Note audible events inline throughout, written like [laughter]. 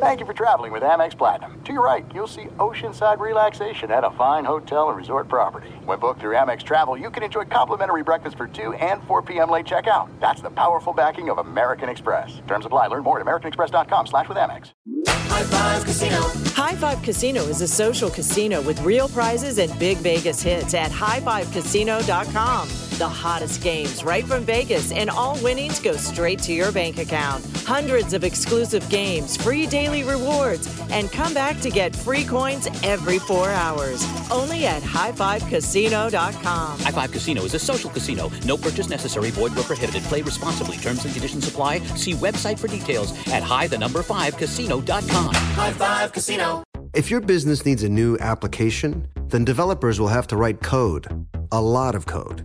Thank you for traveling with Amex Platinum. To your right, you'll see oceanside relaxation at a fine hotel and resort property. When booked through Amex Travel, you can enjoy complimentary breakfast for 2 and 4 p.m. late checkout. That's the powerful backing of American Express. Terms apply. Learn more at americanexpress.com slash with Amex. High Five Casino. High Five Casino is a social casino with real prizes and big Vegas hits at highfivecasino.com. The hottest games right from Vegas, and all winnings go straight to your bank account. Hundreds of exclusive games, free daily rewards, and come back to get free coins every four hours. Only at highfivecasino.com. High Five Casino is a social casino. No purchase necessary. Void where prohibited. Play responsibly. Terms and conditions apply. See website for details at high the number five casino.com. High Five Casino. If your business needs a new application, then developers will have to write code. A lot of code.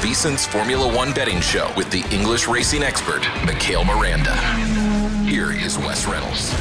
VSiN's Formula One betting show with the English racing expert, Mikhail Miranda. Here is Wes Reynolds.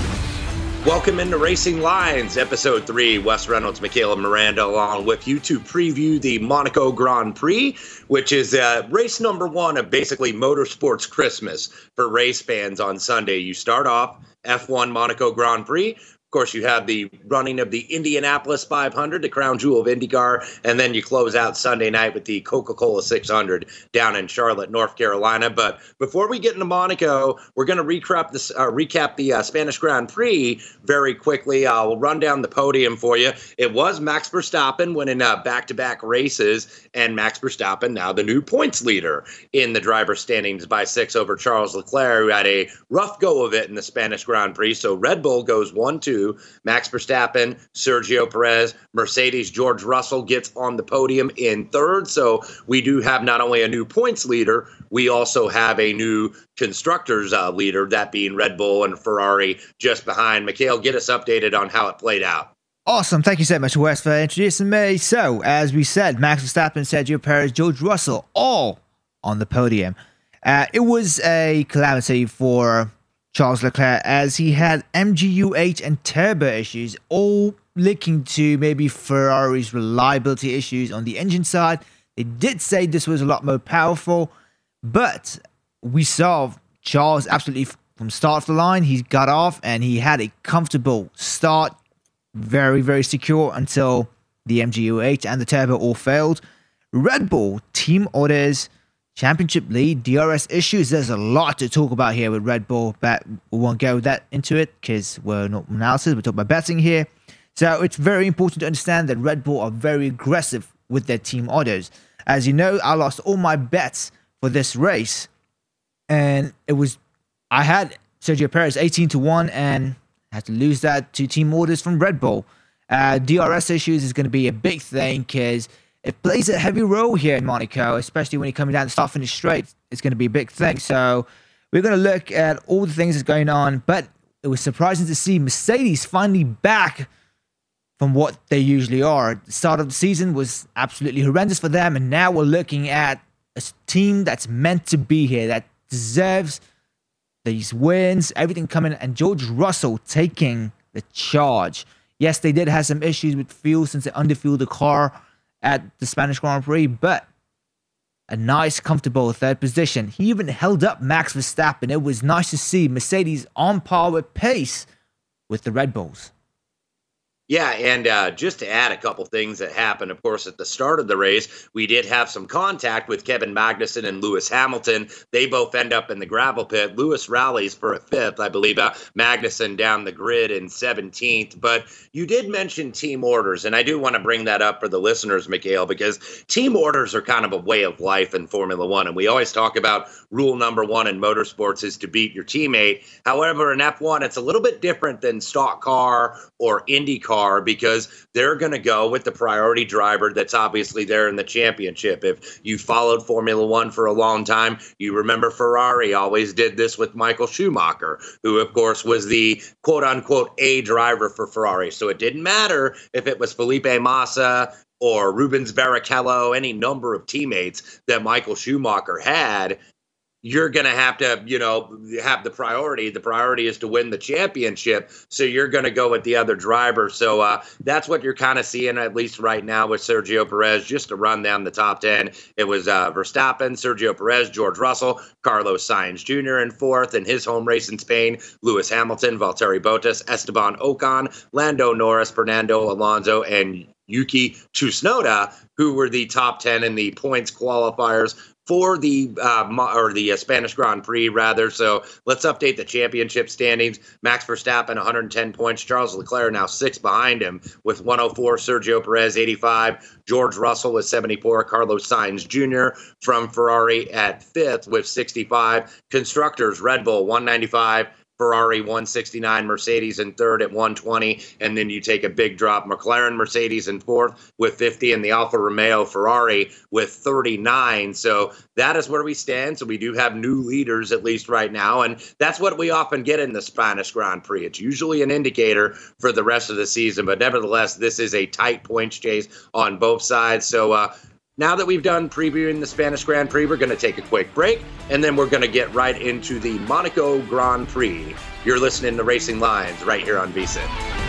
Welcome into Racing Lines, episode three. Wes Reynolds, Michaela Miranda, along with you to preview the Monaco Grand Prix, which is uh, race number one of basically motorsports Christmas for race fans on Sunday. You start off F1 Monaco Grand Prix of course, you have the running of the Indianapolis 500, the crown jewel of IndyCar, and then you close out Sunday night with the Coca Cola 600 down in Charlotte, North Carolina. But before we get into Monaco, we're going to recap, this, uh, recap the uh, Spanish Grand Prix very quickly. We'll run down the podium for you. It was Max Verstappen winning back to back races, and Max Verstappen now the new points leader in the driver standings by six over Charles Leclerc, who had a rough go of it in the Spanish Grand Prix. So Red Bull goes 1 2 Max Verstappen, Sergio Perez, Mercedes, George Russell gets on the podium in third. So we do have not only a new points leader, we also have a new constructors uh, leader, that being Red Bull and Ferrari just behind. Mikhail, get us updated on how it played out. Awesome. Thank you so much, Wes, for introducing me. So, as we said, Max Verstappen, Sergio Perez, George Russell, all on the podium. Uh, it was a calamity for Charles Leclerc as he had MGU-H and turbo issues, all linking to maybe Ferrari's reliability issues on the engine side. They did say this was a lot more powerful, but we saw Charles absolutely from start of the line. He got off and he had a comfortable start, very, very secure until the MGU-H and the turbo all failed. Red Bull team orders championship lead, DRS issues. There's a lot to talk about here with Red Bull, but we won't go that into it because we're not analysis. We're talking about betting here. So it's very important to understand that Red Bull are very aggressive with their team orders. As you know, I lost all my bets for this race, and it was I had Sergio Perez 18 to 1 and had to lose that to team orders from Red Bull. Uh, DRS issues is going to be a big thing because it plays a heavy role here in Monaco, especially when you're coming down the start finish straight. It's going to be a big thing. So we're going to look at all the things that's going on. But it was surprising to see Mercedes finally back from what they usually are. The start of the season was absolutely horrendous for them, and now we're looking at a team that's meant to be here, that deserves these wins, everything coming, and George Russell taking the charge. Yes, they did have some issues with fuel since they underfueled the car at the Spanish Grand Prix, but a nice, comfortable third position. He even held up Max Verstappen. It was nice to see Mercedes on par with pace with the Red Bulls. Yeah, and uh, just to add a couple things that happened, of course, at the start of the race, we did have some contact with Kevin Magnussen and Lewis Hamilton. They both end up in the gravel pit. Lewis rallies for a fifth, I believe. Uh, Magnussen down the grid in 17th. But you did mention team orders, and I do want to bring that up for the listeners, Mikhail, because team orders are kind of a way of life in Formula One, and we always talk about rule number one in motorsports is to beat your teammate. However, in F1, it's a little bit different than stock car or Indy car because they're going to go with the priority driver that's obviously there in the championship. If you followed Formula One for a long time, you remember Ferrari always did this with Michael Schumacher, who, of course, was the quote unquote A driver for Ferrari. So it didn't matter if it was Felipe Massa or Rubens Barrichello, any number of teammates that Michael Schumacher had you're going to have to, you know, have the priority. The priority is to win the championship. So you're going to go with the other driver. So uh, that's what you're kind of seeing, at least right now, with Sergio Perez. Just to run down the top 10, it was uh, Verstappen, Sergio Perez, George Russell, Carlos Sainz Jr. in fourth, in his home race in Spain, Lewis Hamilton, Valtteri Bottas, Esteban Ocon, Lando Norris, Fernando Alonso, and Yuki Tsunoda, who were the top 10 in the points qualifiers for the uh, or the uh, Spanish Grand Prix rather. So let's update the championship standings. Max Verstappen 110 points. Charles Leclerc now six behind him with 104. Sergio Perez 85. George Russell with 74. Carlos Sainz Jr. from Ferrari at fifth with 65. Constructors Red Bull 195. Ferrari 169, Mercedes in third at 120, and then you take a big drop. McLaren, Mercedes in fourth with 50, and the Alfa Romeo Ferrari with 39. So that is where we stand. So we do have new leaders, at least right now, and that's what we often get in the Spanish Grand Prix. It's usually an indicator for the rest of the season, but nevertheless, this is a tight points chase on both sides. So uh, now that we've done previewing the Spanish Grand Prix, we're going to take a quick break and then we're going to get right into the Monaco Grand Prix. You're listening to Racing Lines right here on VSIN.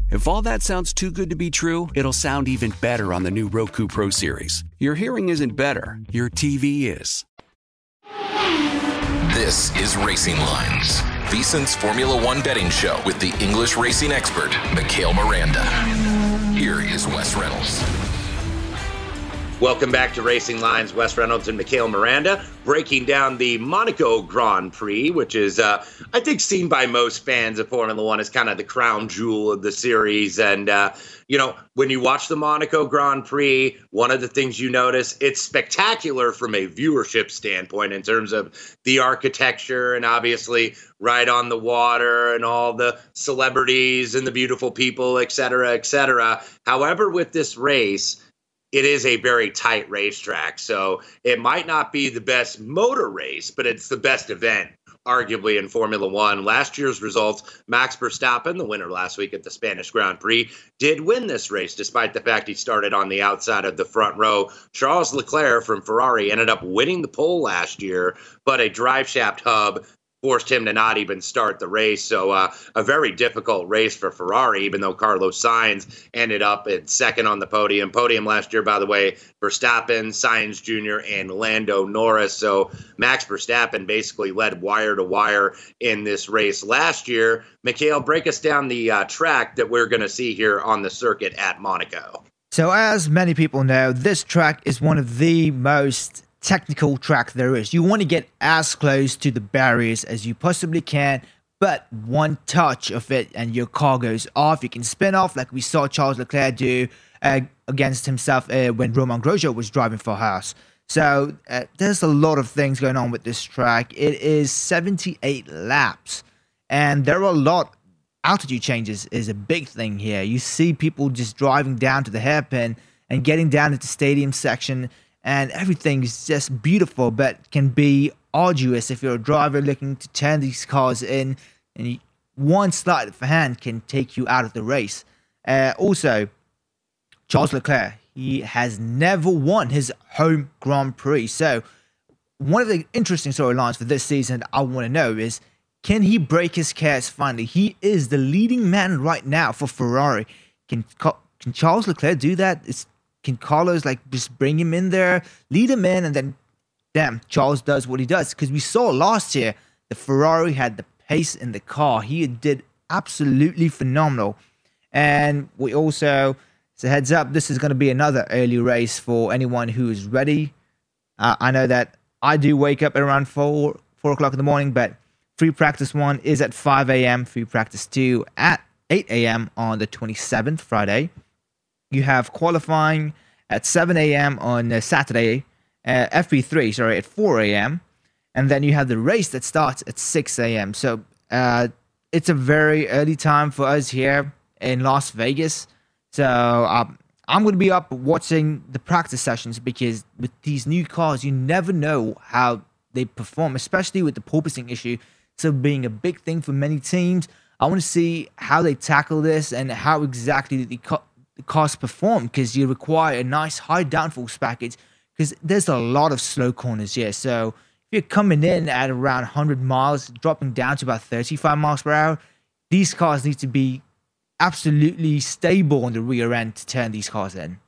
If all that sounds too good to be true, it'll sound even better on the new Roku Pro Series. Your hearing isn't better, your TV is. This is Racing Lines, VSIN's Formula One betting show with the English racing expert, Mikhail Miranda. Here is Wes Reynolds. Welcome back to Racing Lines. Wes Reynolds and Mikhail Miranda breaking down the Monaco Grand Prix, which is, uh, I think, seen by most fans of Formula One as kind of the crown jewel of the series. And, uh, you know, when you watch the Monaco Grand Prix, one of the things you notice, it's spectacular from a viewership standpoint in terms of the architecture and obviously right on the water and all the celebrities and the beautiful people, et cetera, et cetera. However, with this race, it is a very tight racetrack. So it might not be the best motor race, but it's the best event, arguably, in Formula One. Last year's results Max Verstappen, the winner last week at the Spanish Grand Prix, did win this race, despite the fact he started on the outside of the front row. Charles Leclerc from Ferrari ended up winning the pole last year, but a drive shaft hub forced him to not even start the race. So uh, a very difficult race for Ferrari, even though Carlos Sainz ended up at second on the podium. Podium last year, by the way, Verstappen, Sainz Jr., and Lando Norris. So Max Verstappen basically led wire to wire in this race last year. Mikhail, break us down the uh, track that we're going to see here on the circuit at Monaco. So, as many people know, this track is one of the most technical track there is. You want to get as close to the barriers as you possibly can, but one touch of it and your car goes off. You can spin off like we saw Charles Leclerc do uh, against himself uh, when Romain Grosjean was driving for Haas. So uh, there's a lot of things going on with this track. It is 78 laps, and there are a lot. Altitude changes is a big thing here. You see people just driving down to the hairpin and getting down into the stadium section, and everything is just beautiful, but can be arduous if you're a driver looking to turn these cars in, and one slight of hand can take you out of the race. Uh, also, Charles Leclerc, he has never won his home Grand Prix. So, one of the interesting storylines for this season I want to know is can he break his curse finally? He is the leading man right now for Ferrari. Can can Charles Leclerc do that? Is, can Carlos like just bring him in there, lead him in, and then damn, Charles does what he does? Because we saw last year the Ferrari had the pace in the car. He did absolutely phenomenal. And we also, so heads up, this is going to be another early race for anyone who is ready. Uh, I know that I do wake up at around four four o'clock in the morning, but free practice one is at 5 a.m. Free practice two at 8 a.m. on the 27th, Friday. You have qualifying at 7 a.m. on uh, Saturday, uh, FP3, sorry, at 4 a.m. And then you have the race that starts at 6 a.m. So uh, it's a very early time for us here in Las Vegas. So um, I'm going to be up watching the practice sessions because with these new cars, you never know how they perform, especially with the porpoising issue. So being a big thing for many teams, I want to see how they tackle this and how exactly the, cars perform because you require a nice high downforce package because there's a lot of slow corners here. So if you're coming in at around 100 miles, dropping down to about 35 miles per hour, these cars need to be absolutely stable on the rear end to turn these cars in.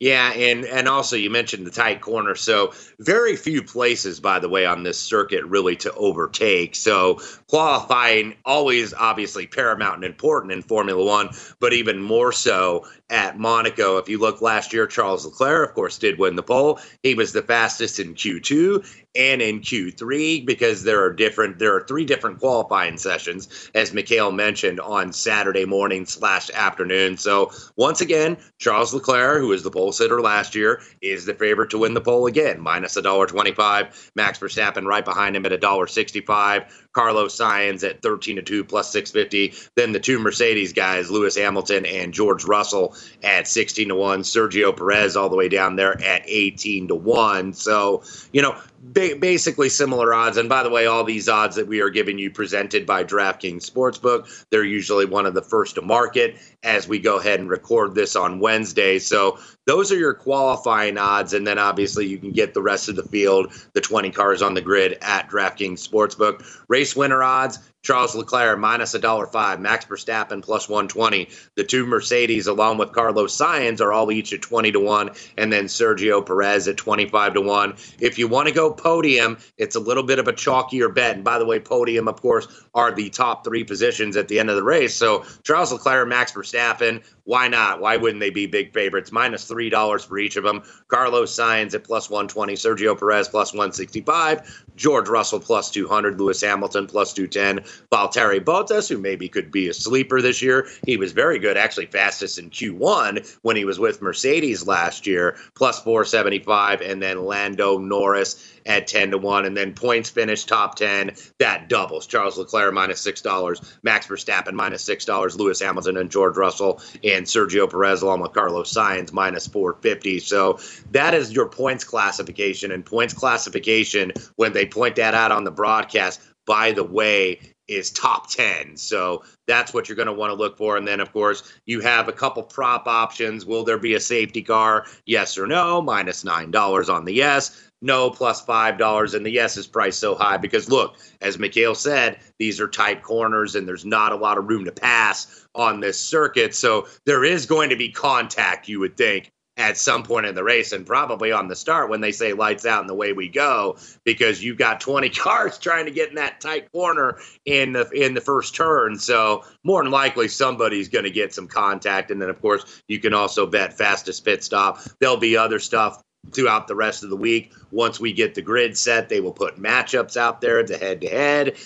Yeah, and and also you mentioned the tight corner. So very few places, by the way, on this circuit really to overtake. So qualifying always obviously paramount and important in Formula One, but even more so at Monaco. If you look last year, Charles Leclerc, of course, did win the pole. He was the fastest in Q2 and in Q3 because there are different there are three different qualifying sessions, as Mikhail mentioned, on Saturday morning slash afternoon. So once again, Charles Leclerc, who was the pole sitter last year, is the favorite to win the pole again, minus a dollar twenty-five. Max Verstappen right behind him at a dollar sixty-five. Carlos Sainz at 13 to 2 plus 650. Then the two Mercedes guys, Lewis Hamilton and George Russell at 16 to 1. Sergio Perez all the way down there at 18 to 1. So, you know, ba- basically similar odds. And by the way, all these odds that we are giving you presented by DraftKings Sportsbook, they're usually one of the first to market as we go ahead and record this on Wednesday. So those are your qualifying odds. And then obviously you can get the rest of the field, the 20 cars on the grid at DraftKings Sportsbook. Race winner odds, Charles Leclerc minus a dollar five, Max Verstappen plus 120. The two Mercedes, along with Carlos Sainz, are all each at 20 to 1, and then Sergio Perez at 25 to 1. If you want to go podium, it's a little bit of a chalkier bet. And by the way, podium, of course, are the top three positions at the end of the race. So Charles Leclerc, Max Verstappen, why not? Why wouldn't they be big favorites? Minus three dollars for each of them. Carlos Sainz at plus one twenty, Sergio Perez plus one sixty five, George Russell plus two hundred, Lewis Hamilton plus two ten, Valtteri Bottas, who maybe could be a sleeper this year. He was very good, actually fastest in Q one when he was with Mercedes last year, plus four seventy five, and then Lando Norris at 10 to 1. And then points finish top 10, that doubles. Charles Leclerc minus $6, Max Verstappen minus $6, Lewis Hamilton and George Russell and Sergio Perez along with Carlos Sainz minus 450. So that is your points classification. And points classification, when they point that out on the broadcast, by the way, is top 10. So that's what you're going to want to look for. And then, of course, you have a couple prop options. Will there be a safety car? Yes or no? Minus $9 on the yes. No, plus $5. And the yes is priced so high because, look, as Mikhail said, these are tight corners and there's not a lot of room to pass on this circuit. So there is going to be contact, you would think, at some point in the race and probably on the start when they say lights out and the way we go because you've got 20 [laughs] cars trying to get in that tight corner in the in the first turn so more than likely somebody's going to get some contact and then of course you can also bet fastest pit stop there'll be other stuff throughout the rest of the week. Once we get the grid set, they will put matchups out there, the head to head.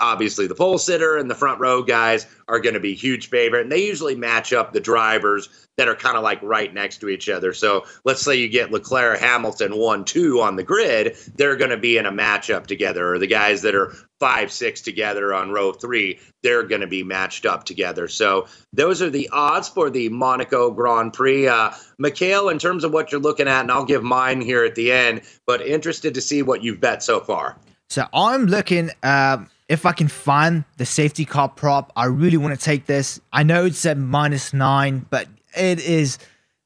Obviously, the pole sitter and the front row guys are going to be huge favorite, and they usually match up the drivers that are kind of like right next to each other. So let's say you get Leclerc, Hamilton, one, two on the grid, they're going to be in a matchup together. Or the guys that are five, six together on row three, they're going to be matched up together. So those are the odds for the Monaco Grand Prix. Uh, Mikhail, in terms of what you're looking at, and I'll give mine here at the end, but interested to see what you've bet so far. So I'm looking. Uh, if I can find the safety car prop, I really want to take this. I know it's at minus nine, but it is.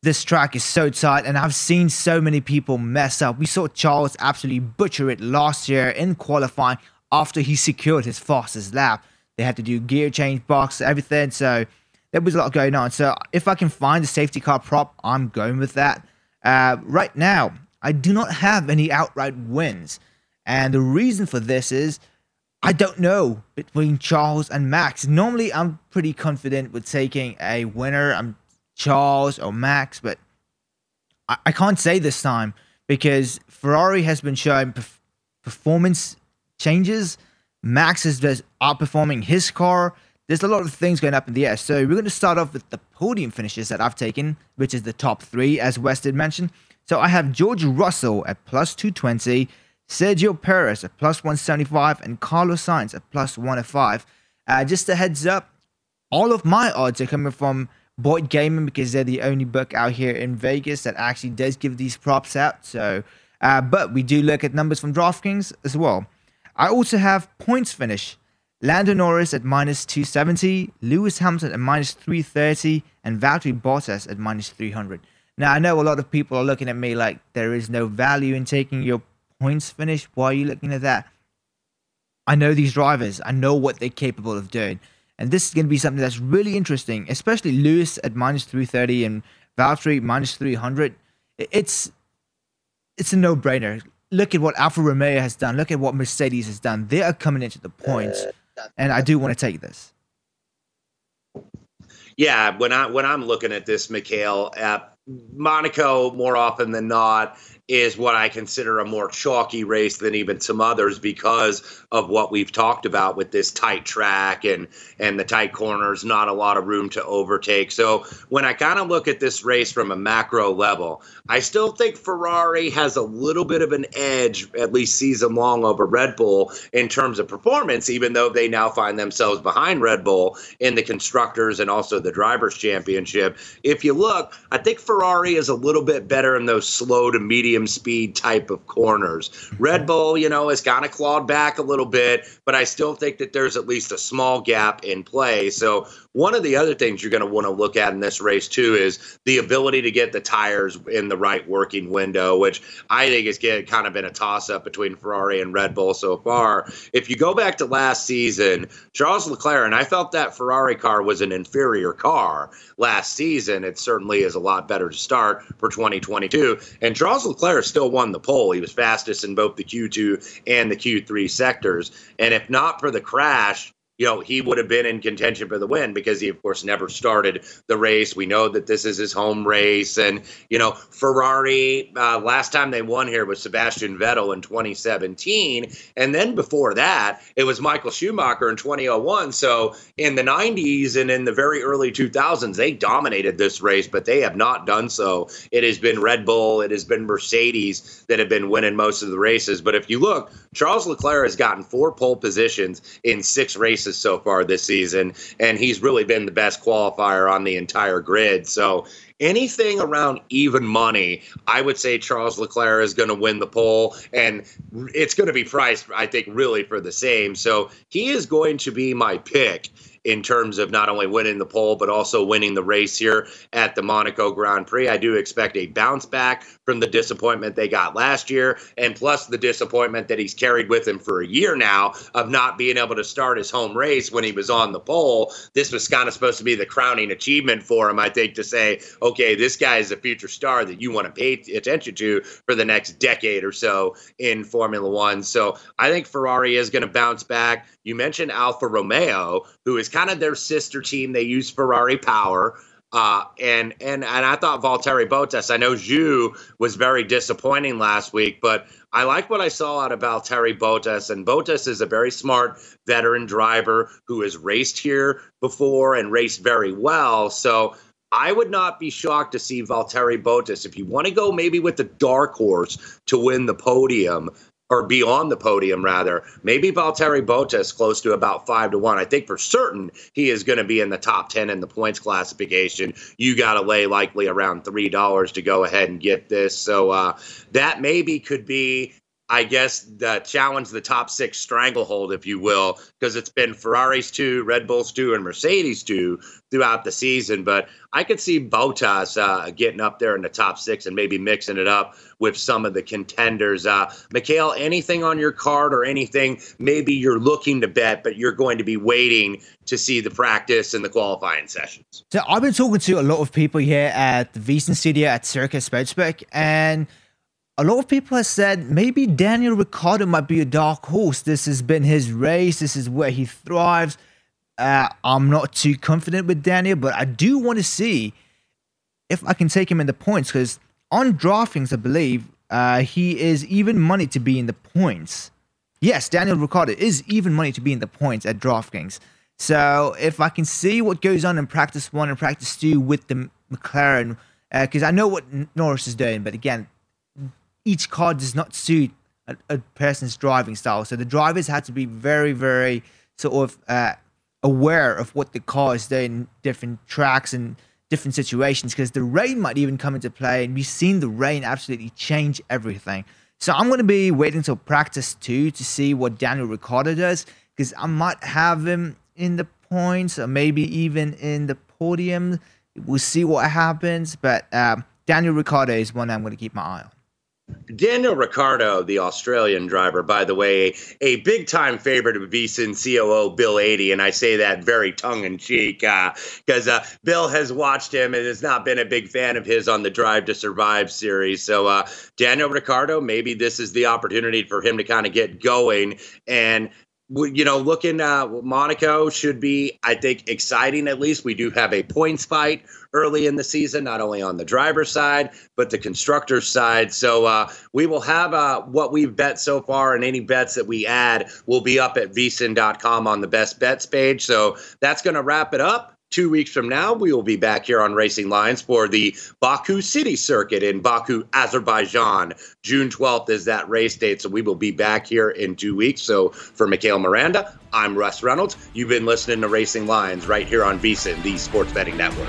This track is so tight, and I've seen so many people mess up. We saw Charles absolutely butcher it last year in qualifying after he secured his fastest lap. They had to do gear change box, everything. So there was a lot going on. So if I can find the safety car prop, I'm going with that. Uh, right now, I do not have any outright wins. And the reason for this is I don't know between Charles and Max. Normally, I'm pretty confident with taking a winner. I'm Charles or Max, but I, I can't say this time because Ferrari has been showing perf- performance changes. Max is just outperforming his car. There's a lot of things going up in the air. So we're going to start off with the podium finishes that I've taken, which is the top three, as Wes did mention. So I have George Russell at plus 220, Sergio Perez at plus 175, and Carlos Sainz at plus 105. Uh, just a heads up, all of my odds are coming from Boyd Gaming because they're the only book out here in Vegas that actually does give these props out. So, uh, but we do look at numbers from DraftKings as well. I also have points finish. Lando Norris at minus 270, Lewis Hamilton at minus 330, and Valtteri Bottas at minus 300. Now, I know a lot of people are looking at me like there is no value in taking your points finish. Why are you looking at that? I know these drivers. I know what they're capable of doing. And this is going to be something that's really interesting, especially Lewis at minus 330 and Valtteri minus 300. It's it's a no-brainer. Look at what Alfa Romeo has done. Look at what Mercedes has done. They are coming into the points, and I do want to take this. Yeah, when I when I'm looking at this, Mikhail, uh, Monaco more often than not is what I consider a more chalky race than even some others because of what we've talked about with this tight track and and the tight corners, not a lot of room to overtake. So when I kind of look at this race from a macro level, I still think Ferrari has a little bit of an edge, at least season long, over Red Bull in terms of performance, even though they now find themselves behind Red Bull in the constructors and also the drivers' championship. If you look, I think Ferrari is a little bit better in those slow to medium medium speed type of corners. Red Bull, you know, has kind of clawed back a little bit, but I still think that there's at least a small gap in play. So one of the other things you're going to want to look at in this race too is the ability to get the tires in the right working window, which I think has kind of been a toss up between Ferrari and Red Bull so far. If you go back to last season, Charles Leclerc, and I felt that Ferrari car was an inferior car last season. It certainly is a lot better to start for 2022. And Charles Leclerc still won the pole. He was fastest in both the Q2 and the Q3 sectors. And if not for the crash, you know, he would have been in contention for the win because he, of course, never started the race. We know that this is his home race. And, you know, Ferrari, uh, last time they won here was Sebastian Vettel in 2017. And then before that, it was Michael Schumacher in 2001. So in the 90s and in the very early 2000s, they dominated this race, but they have not done so. It has been Red Bull, it has been Mercedes that have been winning most of the races. But if you look, Charles Leclerc has gotten four pole positions in six races races so far this season, and he's really been the best qualifier on the entire grid. So anything around even money, I would say Charles Leclerc is going to win the pole, and it's going to be priced, I think, really for the same. So he is going to be my pick in terms of not only winning the pole, but also winning the race here at the Monaco Grand Prix. I do expect a bounce back from the disappointment they got last year, and plus the disappointment that he's carried with him for a year now of not being able to start his home race when he was on the pole. This was kind of supposed to be the crowning achievement for him, I think, to say, okay, this guy is a future star that you want to pay attention to for the next decade or so in Formula One. So I think Ferrari is going to bounce back. You mentioned Alfa Romeo, who is kind of their sister team. They use Ferrari power. Uh, and and and I thought Valtteri Bottas. I know Zhou was very disappointing last week, but I like what I saw out of Valtteri Bottas. And Bottas is a very smart veteran driver who has raced here before and raced very well. So I would not be shocked to see Valtteri Bottas. If you want to go maybe with the dark horse to win the podium, or be on the podium rather. Maybe Valtteri Bottas close to about five to one. I think for certain he is going to be in the top ten in the points classification. You got to lay likely around three dollars to go ahead and get this. So uh, that maybe could be I guess, the challenge the top six stranglehold, if you will, because it's been Ferraris two, Red Bulls two, and Mercedes two throughout the season. But I could see Bottas uh, getting up there in the top six and maybe mixing it up with some of the contenders. Uh, Mikhail, anything on your card or anything maybe you're looking to bet, but you're going to be waiting to see the practice and the qualifying sessions? So I've been talking to a lot of people here at the VSiN studio at Circa Sportsbook, and – a lot of people have said maybe Daniel Ricciardo might be a dark horse. This has been his race. This is where he thrives. Uh, I'm not too confident with Daniel, but I do want to see if I can take him in the points because on DraftKings, I believe uh, he is even money to be in the points. Yes, Daniel Ricciardo is even money to be in the points at DraftKings. So if I can see what goes on in practice one and practice two with the McLaren, because uh, I know what Norris is doing, but again, each car does not suit a, a, person's driving style. So the drivers had to be very, very sort of uh, aware of what the car is doing in different tracks and different situations because the rain might even come into play. And we've seen the rain absolutely change everything. So I'm going to be waiting until practice two to see what Daniel Ricciardo does because I might have him in the points or maybe even in the podium. We'll see what happens. But um, Daniel Ricciardo is one I'm going to keep my eye on. Daniel Ricciardo, the Australian driver, by the way, a big time favorite of VSiN COO Bill Adee. And I say that very tongue in cheek because uh, uh, Bill has watched him and has not been a big fan of his on the Drive to Survive series. So, uh, Daniel Ricciardo, maybe this is the opportunity for him to kind of get going. And you know, looking uh, Monaco should be, I think, exciting. At least we do have a points fight early in the season, not only on the driver's side but the constructor's side. So uh, we will have uh, what we've bet so far, and any bets that we add will be up at vsin.com on the best bets page. So that's going to wrap it up two weeks from now, we will be back here on Racing Lines for the Baku City Circuit in Baku, Azerbaijan. June 12th is that race date, so we will be back here in two weeks. So for Mikhail Miranda, I'm Wes Reynolds. You've been listening to Racing Lines right here on VSiN, the Sports Betting Network.